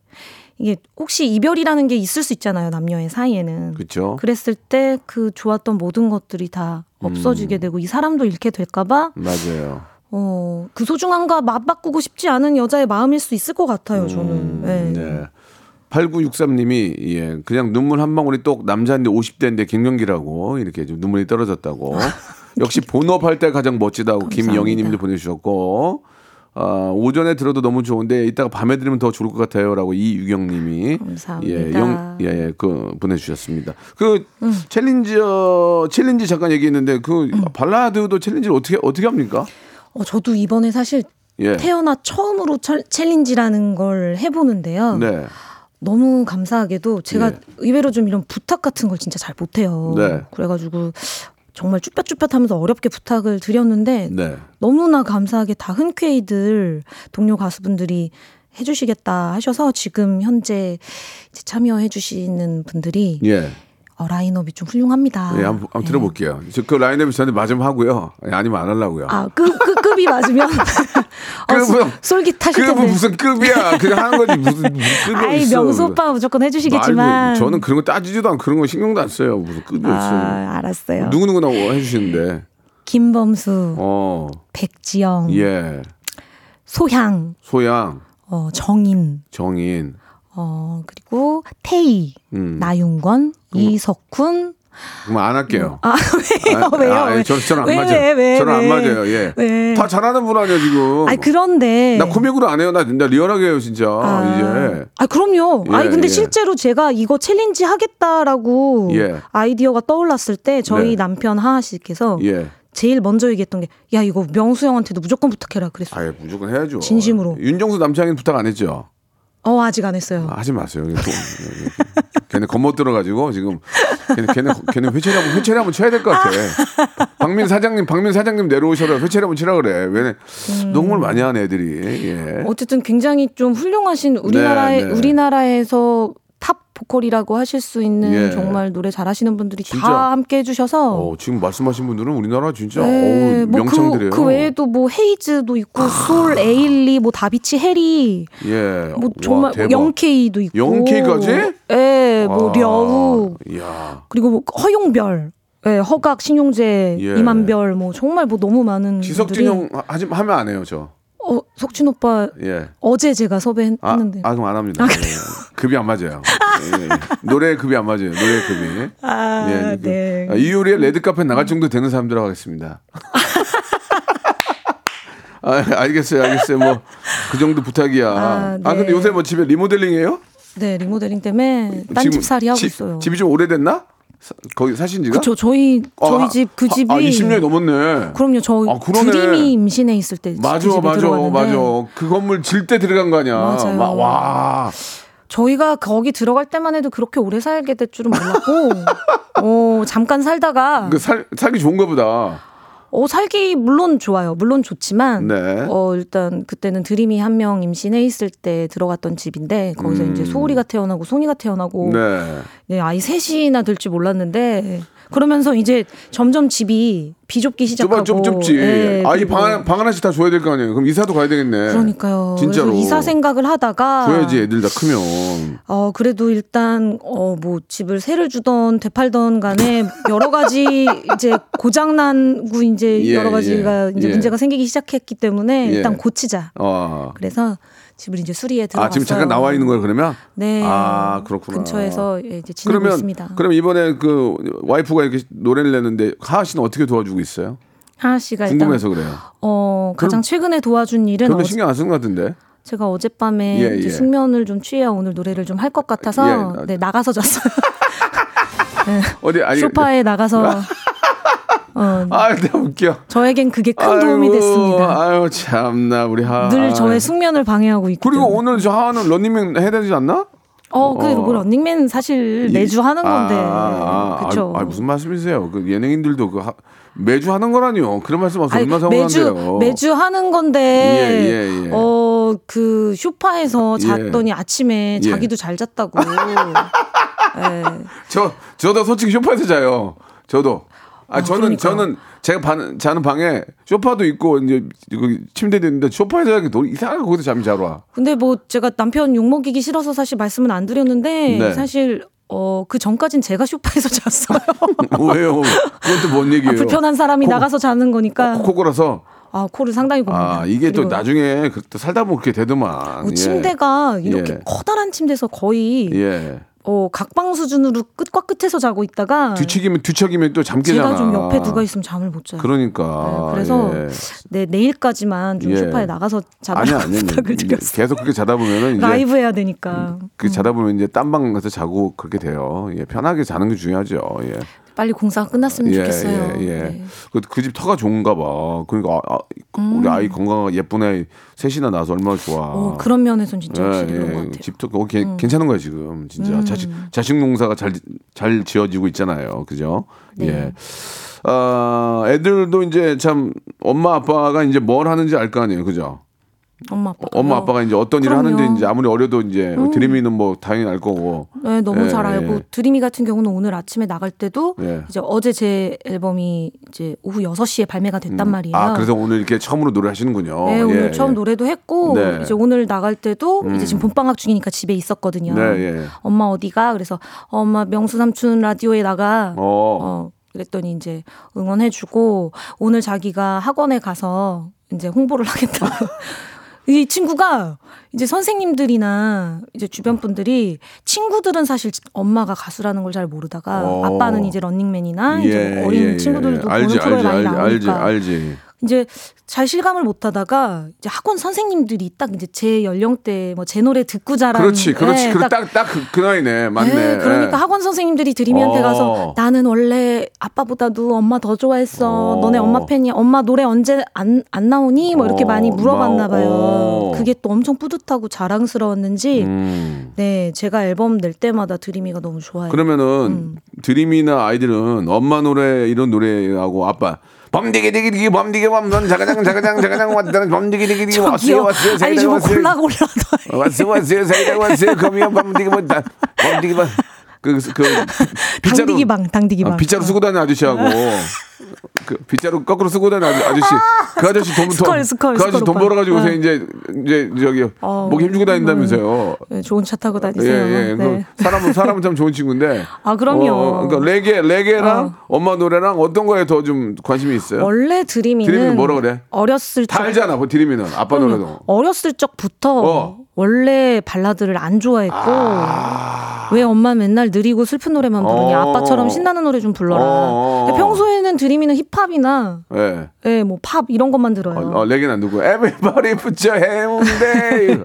이게 혹시 이별이라는 게 있을 수 있잖아요 남녀의 사이에는 그렇죠. 그랬을 때 그 좋았던 모든 것들이 다 음. 없어지게 되고 이 사람도 잃게 될까봐 맞아요. 어, 그 소중함과 맞바꾸고 싶지 않은 여자의 마음일 수 있을 것 같아요 저는 네. 네. 8963님이 예, 그냥 눈물 한 방울이 똑 남자인데 50대인데 갱년기라고 이렇게 좀 눈물이 떨어졌다고. 역시 본업할 때 가장 멋지다고 감사합니다. 김영희 님도 보내주셨고. 아, 오전에 들어도 너무 좋은데 이따가 밤에 들으면 더 좋을 것 같아요라고 이유경 님이 감사합니다. 예, 영, 예, 예, 그 보내 주셨습니다. 그 음. 챌린지 어, 챌린지 잠깐 얘기했는데 그 발라드도 챌린지를 어떻게 어떻게 합니까? 어, 저도 이번에 사실 예, 태어나 처음으로 철- 챌린지라는 걸 해보는데요. 네, 너무 감사하게도 제가 예. 의외로 좀 이런 부탁 같은 걸 진짜 잘 못해요. 네. 그래가지고 정말 쭈뼛쭈뼛하면서 어렵게 부탁을 드렸는데 네, 너무나 감사하게 다 흔쾌히들 동료 가수분들이 해주시겠다 하셔서 지금 현재 참여해주시는 분들이 예. 어, 라인업이 좀 훌륭합니다. 예, 한번, 한번 들어볼게요. 저그 라인업이 저한테 맞으면 하고요. 예, 아니면 안 하려고요. 아, 급, 급, 급이 맞으면. 어, 급은- 솔깃하실 급은 텐데. 무슨 급이야? 그냥 하는 거지 무슨, 무슨 급이 아이, 있어. 명수 오빠가 무조건 해주시겠지만. 말고 저는 그런 거 따지지도 않고 그런 거 신경도 안 써요. 무슨 급이. 아, 알았어요. 누구 누구 나 해주시는데. 김범수, 어, 백지영, 예, 소향, 소양, 어, 정인, 정인, 어, 그리고 태희, 음. 나윤권, 이석훈. 그럼 안 할게요. 아, 왜요? 아, 왜요? 아, 왜? 저는, 저는 안 왜, 맞아요. 왜, 왜, 저는 안 왜? 맞아요. 예. 왜? 다 잘하는 분 아니야 지금. 아니, 그런데. 나 코믹으로 안 해요. 나, 나 리얼하게 해요 진짜. 아, 이제. 아, 그럼요. 예, 아니, 근데 예. 실제로 제가 이거 챌린지 하겠다라고 예. 아이디어가 떠올랐을 때 저희 네. 남편 하하 씨께서 예. 제일 먼저 얘기했던 게 야, 이거 명수 형한테도 무조건 부탁해라 그랬어요. 아예 무조건 해야죠. 진심으로. 윤정수 남창희는 부탁 안 했죠. 어, 아직 안 했어요. 아, 하지 마세요. 또, 걔네 겉멋 들어가지고 지금 걔네 걔네, 걔네 회초리 한번 회초리 한번 쳐야 될 것 같아. 박민 사장님, 박민 사장님 내려오셔라 회초리 한번 치라 그래. 왜 녹음을 많이 하는 애들이. 예. 음. 어쨌든 굉장히 좀 훌륭하신 우리나라에 네, 네. 우리나라에서 탑 보컬이라고 하실 수 있는 예. 정말 노래 잘하시는 분들이 진짜. 다 함께 해주셔서 어, 지금 말씀하신 분들은 우리나라 진짜 네, 어우, 뭐 명창들이에요. 그, 그 외에도 뭐 헤이즈도 있고 솔 에일리 뭐 다비치 해리 예. 뭐 와, 정말 대박. 영케이도 있고 영케이까지? 예, 뭐 아, 려우 이야. 그리고 뭐 허용별 예, 허각 신용재 예. 이만별 뭐 정말 뭐 너무 많은 지석진 형 하지 하면 안 해요, 저. 어, 석진 오빠 예. 어제 제가 섭외했는데 아, 아 그럼 안 합니다. 예. 급이 안 맞아요. 예. 노래 급이 안 맞아요. 노래 급이. 아, 예, 그, 네. 아, 이효리의 레드 카페 나갈 정도 되는 사람들하고 하겠습니다. 아, 알겠어요, 알겠어요. 뭐 그 정도 부탁이야. 아, 아, 네. 근데 요새 뭐 집에 리모델링해요? 네, 리모델링 때문에 딴집 살이 하고 집- 있어요. 집이 좀 오래됐나? 사- 거기 사신 지가? 그쵸, 저희 저희 아, 집그 아, 집이 아, 20년이 넘었네. 그럼요, 저 아, 그러네. 드림이 임신해 있을 때 맞아, 그 맞아, 들어갔는데 맞아. 그 건물 질 때 들어간 거 아니야. 맞아요. 마- 와. 저희가 거기 들어갈 때만 해도 그렇게 오래 살게 될 줄은 몰랐고, 어, 잠깐 살다가, 그 살, 살기 좋은가 보다. 어, 살기 물론 좋아요. 물론 좋지만, 네. 어, 일단 그때는 드림이 한 명 임신해 있을 때 들어갔던 집인데, 거기서 이제 소울이가 태어나고 송이가 태어나고, 음. 네. 네, 아이 셋이나 될 줄 몰랐는데, 그러면서 이제 점점 집이 비좁기 시작하고. 좁아, 좁, 좁지. 예, 아이 방, 하나- 방 하나씩 다 줘야 될 거 아니에요. 그럼 이사도 가야 되겠네. 그러니까요. 진짜로. 이사 생각을 하다가 줘야지, 애들 다 크면. 어 그래도 일단 어 뭐 집을 세를 주던 되팔던 간에 여러 가지 이제 고장난고 이제 예, 여러 가지가 예, 이제 예. 문제가 생기기 시작했기 때문에 예. 일단 고치자. 어. 그래서 집을 이제 수리에 들어갔어요. 아, 지금 잠깐 나와 있는 거예요, 그러면? 네. 아, 그렇구나. 근처에서 예, 이제 지내고 그러면, 있습니다. 그럼 이번에 그 와이프가 이렇게 노래를 내는데 하하 씨는 어떻게 도와주고 있어요? 하하 씨가 일단 궁금해서 그래요. 어 가장 최근에 도와준 일은 별로 신경 안 쓰는 것 같은데. 제가 어젯밤에 예, 예. 숙면을 좀 취해야 오늘 노래를 좀 할 것 같아서 예. 네 나가서 잤어요. 어디, 아니. 소파에 나가서 어, 아, 나 웃겨. 저에겐 그게 큰 도움이 아이고, 됐습니다. 아유, 참나, 우리 하. 늘. 저의 숙면을 방해하고 있기 그리고. 오늘 저 하하는 런닝맨 해야 되지 않나? 어, 그 어. 뭐 런닝맨 사실 매주 하는 건데. 아, 아, 그렇죠. 아, 아, 무슨 말씀이세요? 그 예능인들도 그 하- 매주 하는 거라니요. 그런 말씀 아니, 얼마나 서운한데요. 매주 하는 건데 예, 예, 예. 어 그 쇼파에서 예. 잤더니 아침에 예. 자기도 잘 잤다고. 예. 저 저도 솔직히 소파에서 자요. 저도. 아, 저는 그러니까요. 저는 제가 반, 자는 방에 소파도 있고 이제 그 침대도 있는데 소파에 자기 너무 이상하게 거기서 잠이 잘 와. 근데 뭐 제가 남편 욕 먹이기 싫어서 사실 말씀은 안 드렸는데 네. 사실 어 그 전까진 제가 쇼파에서 잤어요. 왜요? 그건 또뭔 얘기예요? 아, 불편한 사람이 코- 나가서 자는 거니까. 코코라서 아 코를 상당히 곱니다. 아 이게 또 나중에 그- 또 살다 보면 그렇게 되더만. 뭐 예. 침대가 이렇게 예. 커다란 침대에서 거의 예. 어, 각방 수준으로 끝과 끝에서 자고 있다가 뒤치기면 뒤척이면 또 잠 깨잖아. 제가 좀 옆에 누가 있으면 잠을 못 자요. 그러니까. 네, 그래서 예. 네, 내일까지만 좀 예. 쇼파에 나가서 자달라고. 부탁을 이제 드렸어요. 계속 그렇게 자다 보면은 라이브 해야 되니까 그 자다 보면 이제 딴방 가서 자고 그렇게 돼요. 예, 편하게 자는 게 중요하죠. 예. 빨리 공사가 끝났으면 예, 좋겠어요. 예, 예. 네. 그, 그집 터가 좋은가 봐. 그러니까 아, 아, 음. 우리 아이 건강하고 예쁜 애 셋이나 나서 얼마나 좋아. 어, 그런 면에서는 진짜 그런 것 같아요. 음. 집도 거기 괜- 괜찮은 거야 지금 진짜 자식 자식 농사가 잘 잘 지어지고 있잖아요, 그죠? 네. 예. 아 애들도 이제 참 엄마 아빠가 이제 뭘 하는지 알 거 아니에요, 그죠? 엄마 아빠. 엄마 아빠가 이제 어떤 일을 그럼요. 음. 하는지 이제 아무리 어려도 이제 드림이는 뭐 당연히 알 거고. 네, 너무 예, 잘 알고 예. 드림이 같은 경우는 오늘 아침에 나갈 때도 예. 이제 어제 제 앨범이 이제 오후 6시에 발매가 됐단 말이에요. 아 그래서 오늘 이렇게 처음으로 노래 하시는군요. 네, 오늘 예, 처음 예. 노래도 했고 네. 이제 오늘 나갈 때도 이제 지금 봄방학 중이니까 집에 있었거든요. 네, 예. 엄마 어디가? 그래서 어, 엄마 명수 삼촌 라디오에 나가. 어. 어, 그랬더니 이제 응원해주고 오늘 자기가 학원에 가서 이제 홍보를 하겠다고. 이 친구가 이제 선생님들이나 이제 주변 분들이 친구들은 사실 엄마가 가수라는 걸 잘 모르다가 어. 아빠는 이제 런닝맨이나 이제 예, 어린 예, 예. 친구들도 알지, 보는 프로에 알지, 많이 알지, 나오니까 알지, 알지. 이제 잘 실감을 못 하다가 이제 학원 선생님들이 딱 이제 제 연령대 뭐 제 노래 듣고 자란 그렇지, 그렇지. 예, 그딱 그, 그 나이네, 맞네. 네, 그러니까 예. 학원 선생님들이 드림이한테 어. 가서 나는 원래 아빠보다도 엄마 더 좋아했어. 어. 너네 엄마 팬이야. 엄마 노래 언제 안, 안 나오니? 뭐 이렇게 어, 많이 물어봤나 봐요. 어. 그게 또 엄청 뿌듯하고 자랑스러웠는지 음. 네, 제가 앨범 낼 때마다 드림이가 너무 좋아요. 그러면은 음. 드림이나 아이들은 엄마 노래 이런 노래하고 아빠 범디기 디기 디기 범디기 범선 자가장 자가장 자가장 왔다는 범디기 디기 디기 왔어요 저기요. 왔어요 아니 자기장 좀 왔어요 골라 골라. 어, 왔어요 왔어요 자기장 왔어요 거미야 범디기 뭐다 범디기 뭐 그 그 빗자루 당디기 방, 당디기 방. 아, 빗자루 쓰고 다니는 아저씨하고 그 빗자루 거꾸로 쓰고 다니는 아저- 아저씨 그 아저씨 돈, 스컬, 돈, 스컬, 그 아저씨 돈 오빠. 벌어가지고서 네. 이제 이제 저기 어, 목에 힘주고 다닌다면서요 네, 좋은 차 타고 예, 다니세요. 예. 네. 그 사람은 사람은 참 좋은 친구인데. 아, 그럼요. 어, 그러니까 레게 레게랑 엄마 노래랑 어떤 거에 더 좀 관심이 있어요? 원래 드림이는 드림이는 뭐라 그래? 어렸을 다적 알잖아. 뭐 드림이는 아빠. 노래도. 어렸을 적부터 어. 원래 발라드를 안 좋아했고 아. 왜 엄마 맨날 느리고 슬픈 노래만 부르냐? 어. 아빠처럼 신나는 노래 좀 불러라. 어. 근데 평소에는 드림이는 힙합이나 예. 예, 뭐 팝 이런 것만 들어요. 어, 어, 레게는 안 듣고 Everybody put your 해운대.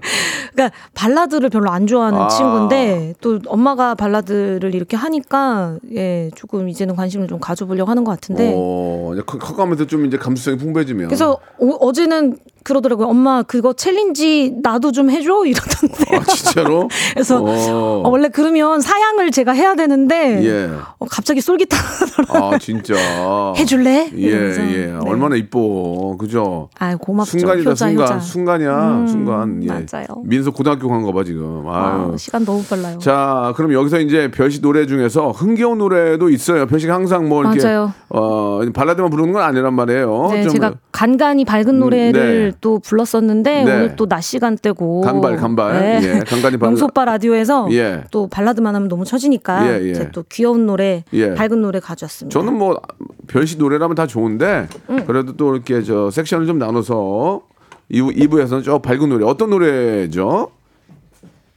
그러니까 발라드를 별로 안 좋아하는 아. 친구인데 또 엄마가 발라드를 이렇게 하니까 예, 조금 이제는 관심을 좀 가져보려고 하는 것 같은데. 어, 이제 커- 커가면서 좀 이제 감수성이 풍부해지면. 그래서 어, 쟤는 그러더라고요. 엄마 그거 challenge 나도 좀 해줘 이러던데. 아, 진짜로? 그래서 어. 어, 원래 그러면 사양을 제가 해야 되는데 예. 어, 갑자기 솔깃하더라고요. 아, 진짜. 해줄래? 예, 이러면서. 예. 네. 얼마나 이뻐. 그죠? 아 고맙죠. 순간이다, 효자, 순간. 효자. 순간이야, 음, 순간. 예. 맞아요. 민서 고등학교 간 거 봐, 지금. 아유. 아, 시간 너무 빨라요. 자, 그럼 여기서 이제 별씨 노래 중에서 흥겨운 노래도 있어요. 별씨가 항상 뭐 이렇게 맞아요. 어, 발라드만 부르는 건 아니란 말이에요. 네, 좀 제가 간간히 밝은 네. 노래를 또 불렀었는데 네. 오늘 또 낮 시간대고 간발, 간발. 네. 예, 간간히 밝은- 명소 오빠 라디오에서 예. 또 발라드만 하면 너무 처지니까 예, 예. 또 귀여운 노래, 예. 밝은 노래 가져왔습니다. 저는 뭐 별씨 노래라면 다 좋은데 음. 그래도 또 이렇게 저 섹션을 좀 나눠서 2부, 2부에서는 좀 밝은 노래 어떤 노래죠?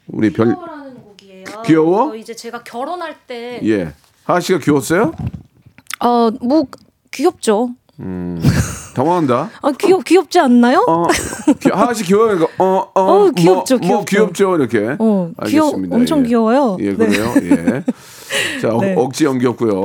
우리 별 라는 곡이에요. 귀여워? 이거 이제 제가 결혼할 때 예. 하하 씨가 귀여웠어요? 어, 뭐 귀엽죠. 당황한다. 아, 귀엽 귀엽지 않나요? 어, 귀- 하하 씨 귀여워요. 그러니까 어, 어, 어, 귀엽죠, 뭐, 뭐 귀엽죠. 귀엽죠, 이렇게. 어, 귀여 알겠습니다. 엄청 예. 귀여워요. 예, 네. 그래요. 예. 자, 네. 억, 지 연기였고요.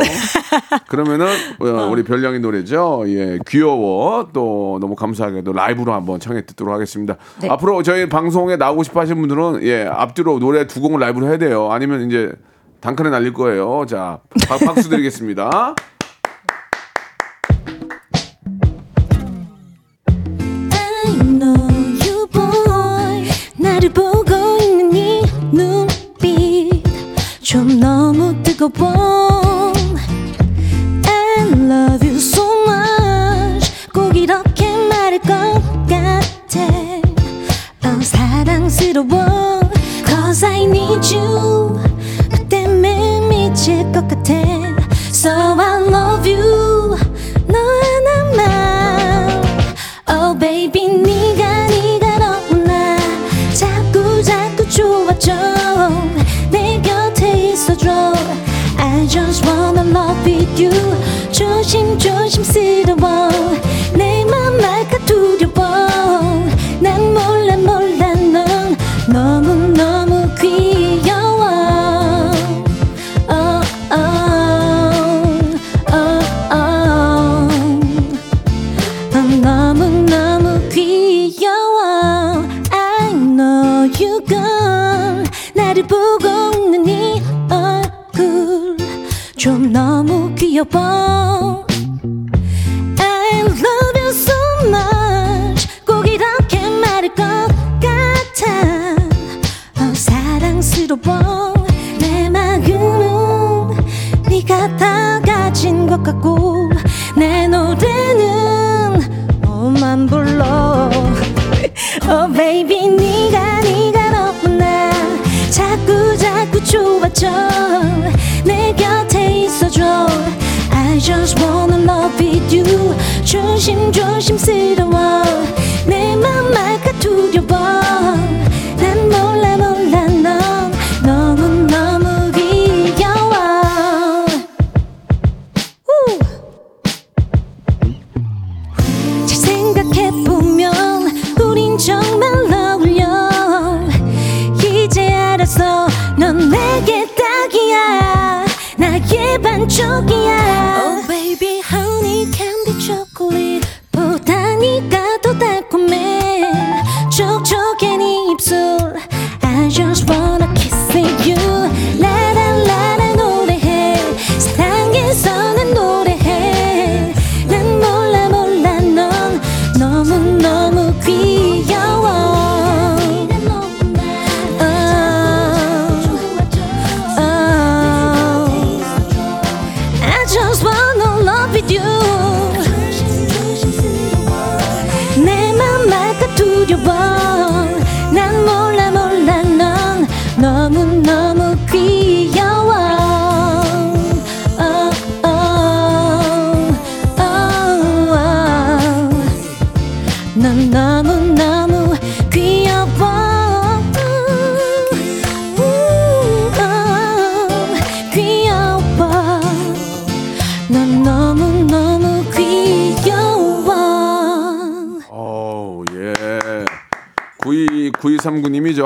그러면은 어, 우리 별량이 노래죠. 예, 귀여워. 또 너무 감사하게도 라이브로 한번 청해 듣도록 하겠습니다. 네. 앞으로 저희 방송에 나오고 싶어 하시는 분들은 예, 앞뒤로 노래 두 곡을 라이브로 해야 돼요. 아니면 이제 단칸에 날릴 거예요. 자, 박- 박수 드리겠습니다. 너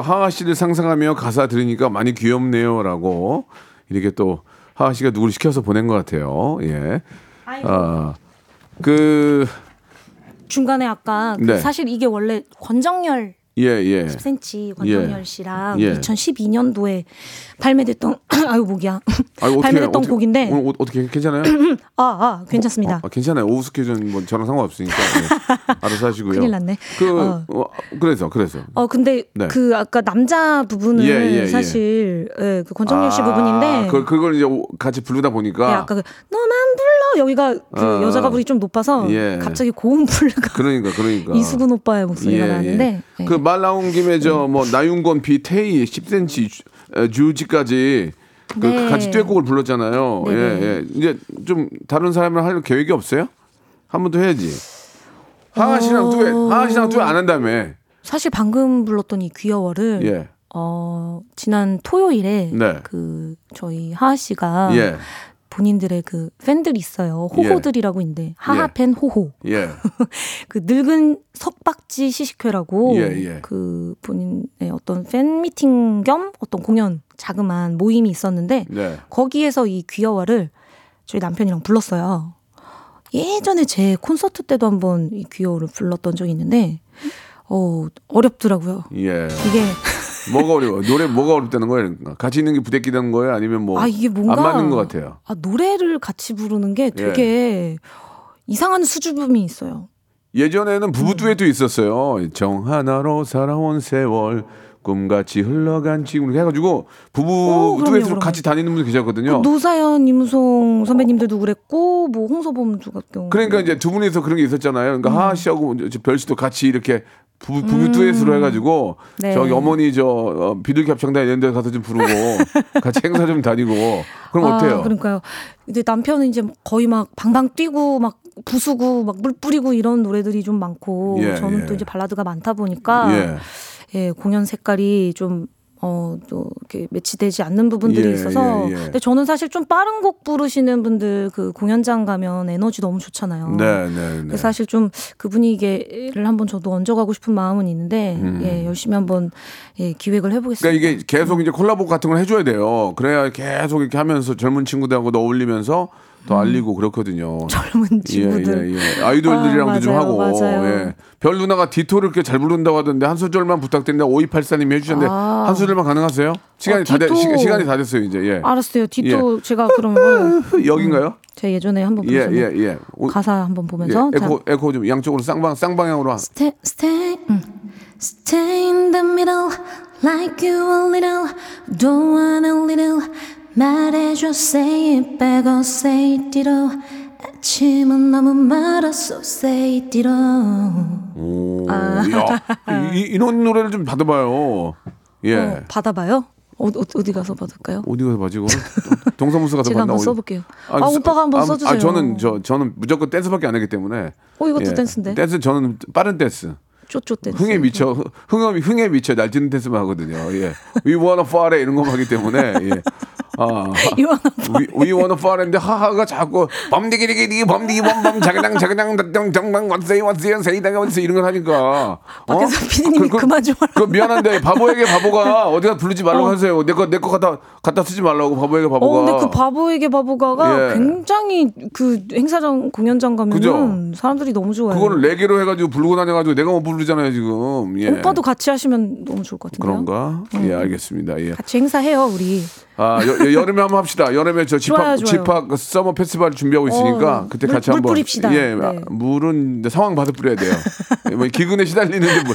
하하 씨를 상상하며 가사 들으니까 많이 귀엽네요라고 이렇게 또 하하 씨가 누구를 시켜서 보낸 것 같아요. 예. 아, 그, 중간에 아까 그 네. 사실 이게 원래 권정열 예, 예. 10cm 권정열 예. 씨랑 예. 2012년도에 발매됐던 아유 목이야 아유, 발매됐던 어떻게, 곡인데 오늘 어- 어떻게 괜찮아요? 아, 아 괜찮습니다. 아, 괜찮아요. 오후 스케줄은 뭐 저랑 상관없으니까 예. 알아서 하시고요. 큰일 났네. 그 어. 어, 그래서 그래서 어 근데 네. 그 아까 남자 부분은 예, 예, 예. 사실 예, 그 권정열 씨 아, 부분인데 그 그걸 이제 오- 같이 부르다 보니까 예, 아까 그 너만 여기가 그 아. 여자 가 불이 좀 높아서 예. 갑자기 고음 불가 그러니까 그러니까 이수근 오빠의 목소리가 나는데 예. 그말 나온 김에 저 뭐 나윤건 비 테이 10cm 주, 에, 주지까지 그 네. 같이 듀엣곡을 불렀잖아요. 네네. 예, 예. 이제 좀 다른 사람이랑 할 계획이 없어요? 한 번 더 해야지. 하하 씨랑 듀엣, 하하 씨랑 듀엣 안 한다며. 사실 방금 불렀던 이 귀여워를 예. 어 지난 토요일에 네. 그 저희 하하 씨가 예. 본인들의 그 팬들이 있어요. 호호들이라고 있는데 하하 예. 팬 호호. 예. 그 늙은 석박지 시식회라고 예, 예. 그 본인의 어떤 팬 미팅 겸 어떤 공연 자그마한 모임이 있었는데 네. 거기에서 이 귀여워를 저희 남편이랑 불렀어요. 예전에 제 콘서트 때도 한번 이 귀여워를 불렀던 적이 있는데 어 어렵더라고요. 예. 이게 뭐가 어려워? 노래 뭐가 어렵다는 거예요? 같이 있는 게 부대끼다는 거예요? 아니면 뭐 아 이게 뭔가 안 맞는 것 같아요. 아 노래를 같이 부르는 게 되게 이상한 수줍음이 있어요. 예전에는 부부 듀엣도 있었어요. 정 하나로 살아온 세월 꿈같이 흘러간 지금 이렇게 해가지고 부부 듀엣으로. 같이 다니는 분들 계셨거든요. 노사연, 임송 선배님들도 그랬고 뭐 홍서범 주 같은 그러니까 이제 두 분이서 그런 게 있었잖아요. 음. 그러니까 하하 씨하고 별 씨도 같이 이렇게 부부, 부부 듀엣으로 해가지고 네. 저기 어머니 저 어, 비둘기 합창단 이런 데 가서 좀 부르고 같이 행사 좀 다니고 그럼 아, 어때요? 그러니까요. 이제 남편은 이제 거의 막 방방 뛰고 막 부수고 막 물 뿌리고 이런 노래들이 좀 많고 예, 저는 예. 또 이제 발라드가 많다 보니까 예. 예, 공연 색깔이 좀 어, 또 이렇게 매치되지 않는 부분들이 예, 있어서. 예, 예. 근데 저는 사실 좀 빠른 곡 부르시는 분들 그 공연장 가면 에너지 너무 좋잖아요. 네, 네, 네. 그래서 사실 좀 그 분위기를 한번 저도 얹어가고 싶은 마음은 있는데, 예, 열심히 한번 예, 기획을 해보겠습니다. 음. 그러니까 이게 계속 이제 콜라보 같은 걸 해줘야 돼요. 그래야 계속 이렇게 하면서 젊은 친구들하고도 어울리면서 더 알리고 그렇거든요. 음. 젊은 친구들. 예, 예, 예. 아이돌들이랑도 아, 좀 하고. 맞아요. 예. 별 누나가 디토를 이렇게 잘 부른다고 하던데 한 소절만 부탁드린다. 5284님이 해주셨는데 아. 한 소절만 가능하세요? 시간이 어, 다 돼, Ditto. 시, 시간이 다 됐어요 이제. 예. 알았어요. Ditto 제가 그러면 여긴가요? 제가 예전에 한번 예, 예, 예. 오, 가사 한번 예. 보면서 자, 에코, 에코 좀 양쪽으로 쌍방 쌍방향으로. 하- Stay, stay, mm. stay in the middle, like you a little, don't want no riddle. 말해줘, say it back oh say it ditto. 아침은 너무 멀어 so say it ditto. 오, 야, 이, 이- 이런 노래를 좀 받아봐요. 예. 어, 받아봐요. 어, 어, 어디 가서 받을까요? 어디 가서 봐지? 동사무소 가서 제가 받나? 한번 어디? 써볼게요. 아, 오빠가 한번 아, 써주세요. 아, 저는 저 저는 무조건 댄스밖에 안 하기 때문에. 어, 이것도 댄스인데? 댄스 저는 빠른 댄스. 쪼쪼 댄스. 흥에 미쳐 흥에 흥에 미쳐 날뛰는 댄스만 하거든요. 예. We wanna fare 이런 거 하기 때문에. 예. 아. We, wanna fare인데 하하가 자꾸 범디기리기리 범디기 범범 자그당 자그당 당 정당 원세이 원세이 세이당 원세 이런 걸 하니까. 밖에서 피디님이 그 만 좀 하라고. 그 미안한데 바보에게 바보가 어디가 부르지 말라고 어. 하세요. 내 거 내 거 갖다 갖다 쓰지 말라고 바보에게 어, 바보가. 근데 그 바보에게 바보가가 예. 굉장히 그 행사장 공연장 가면은 그죠? 사람들이 너무 좋아해요. 그거를 레게로 해가지고 부르고 다녀가지고 내가 못 부르잖아요 지금. 예. 오빠도 같이 하시면 너무 좋을 것 같은데요. 그런가? 예, 알겠습니다. 예. 같이 행사해요 우리. 아 여, 여- 여름에 한번 합시다. 여름에 저 좋아요, 집합 좋아요. 집합 그 summer festival 준비하고 있으니까 어, 그때 물- 같이 물 한번 뿌립시다. 예, 네. 아, 물은 상황 봐서 뿌려야 돼요. 뭐 기근에 시달리는데 물,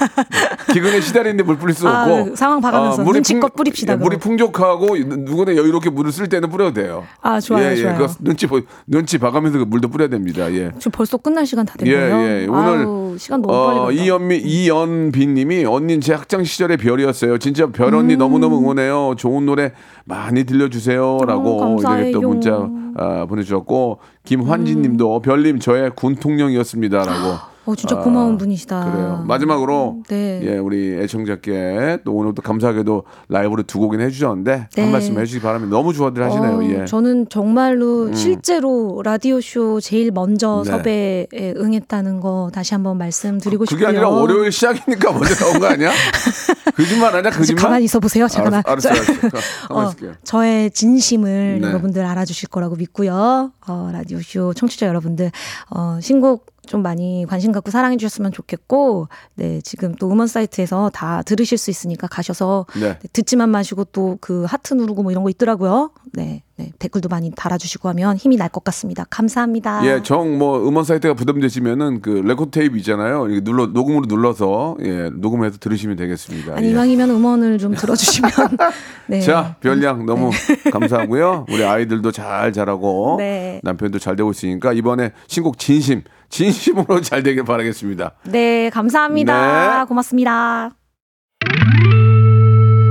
기근에 시달리는데 물 뿌릴 수 아, 없고 상황 봐가면서 눈치껏 뿌립시다, 예, 물이. 풍족하고 누구나 여유롭게 물을 쓸 때는 뿌려도 돼요. 아, 좋아요, 예, 예. 좋아요. 그 눈치 보- 눈치 봐가면서 그 물도 뿌려야 됩니다. 예. 지금 벌써 끝날 시간 다된 예. 예. 오늘 아우, 시간 너무 빨리 어, 갔다. 이연미 이연빈님이 언니 제 학창 시절의 별이었어요. 진짜 별 언니 음. 너무 너무 응원해요. 좋은 노래 많이 들려주 세요라고 어. 이렇게 또 문자 아, 보내주셨고 김환진님도 별님 저의 군 통령이었습니다라고. 어, 진짜 고마운 분이시다. 그래요. 마지막으로 네. 예 우리 애청자께 또 오늘 또 감사하게도 라이브로 두 곡이나 해주셨는데 네. 한 말씀 해주시기 바랍니다. 너무 좋아들 하시네요. 어, 예. 음. 저는 정말로 실제로 라디오 쇼 제일 먼저 네. 섭외에 응했다는 거 다시 한번 말씀드리고 그게 싶고요. 아니라 월요일 시작이니까 먼저 나온 거 아니야? 거짓말 아니야? 좀 거짓말? 가만히 있어 보세요. 잠깐만. 알았어, 알았어, 알았어. 어. 저의 진심을 네. 여러분들 알아주실 거라고 믿고요. 어, 라디오 쇼 청취자 여러분들 어, 신곡 좀 많이 관심 갖고 사랑해 주셨으면 좋겠고, 네 지금 또 음원 사이트에서 다 들으실 수 있으니까 가셔서 네. 네, 듣지만 마시고 또 그 하트 누르고 뭐 이런 거 있더라고요. 네, 네 댓글도 많이 달아주시고 하면 힘이 날 것 같습니다. 감사합니다. 예, 정 뭐 음원 사이트가 부담되시면은 그 레코드 테이프 있잖아요. 이게 눌러 녹음으로 눌러서 예 녹음해서 들으시면 되겠습니다. 아니 예. 이왕이면 음원을 좀 들어주시면 네. 자, 별 양 너무 감사하고요. 우리 아이들도 잘 자라고 네. 남편도 잘 되고 있으니까 이번에 신곡 진심 진심으로 잘 되길 바라겠습니다. 네, 감사합니다. 네. 고맙습니다.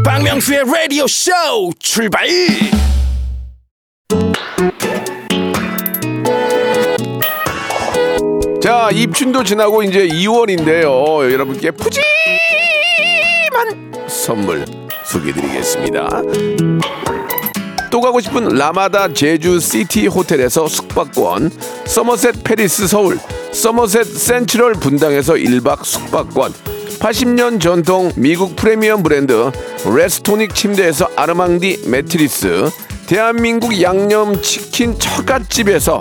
박명수의 라디오 쇼 출발 자, 입춘도 지나고 이제 2월인데요. 여러분께 푸짐한 선물 소개드리겠습니다. 또 가고 싶은 라마다 제주 시티 호텔에서 숙박권, 서머셋 팰리스 서울, 서머셋 센트럴 분당에서 1박 숙박권, 80년 전통 미국 프리미엄 브랜드 레스토닉 침대에서 아르망디 매트리스, 대한민국 양념치킨 처갓집에서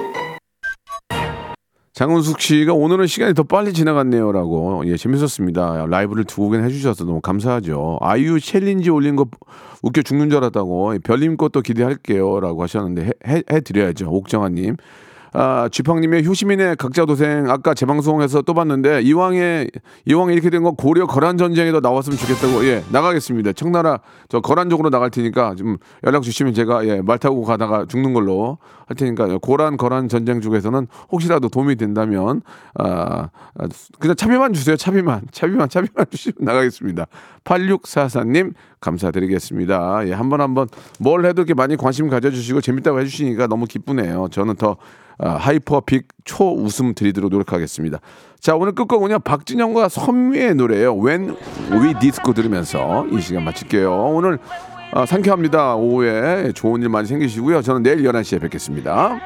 장은숙 씨가 오늘은 시간이 더 빨리 지나갔네요라고 예 재밌었습니다. 라이브를 두 곡이나 해주셔서 너무 감사하죠. 아이유 challenge 올린 거 웃겨 죽는 줄 알았다고 별님 것도 기대할게요라고 하셨는데 해, 해, 해드려야죠. 옥정아님 아, 쥐팡님의 효시민의 각자 도생 아까 재방송에서 또 봤는데 이왕에 이왕에 이렇게 된거 고려 거란 전쟁에도 나왔으면 좋겠다고. 예 나가겠습니다. 청나라 저 거란 쪽으로 나갈 테니까 좀 연락 주시면 제가 예말 타고 가다가 죽는 걸로 할 테니까 고란 거란 전쟁 쪽에서는 혹시라도 도움이 된다면 아 아, 그냥 차비만 주세요. 차비만. 차비만 차비만 주시면 나가겠습니다. 8644님 감사드리겠습니다. 예 한 번 한 번 뭘 해도 이렇게 많이 관심 가져주시고 재밌다고 해주시니까 너무 기쁘네요. 저는 더 아, 아, hyper big 초웃음 드리도록 노력하겠습니다. 자, 오늘 끝곡은요. 박진영과 선미의 노래예요. When We Disco 들으면서 이 시간 마칠게요. 오늘 아, 상쾌합니다. 오후에 좋은 일 많이 생기시고요. 저는 내일 11시에 뵙겠습니다.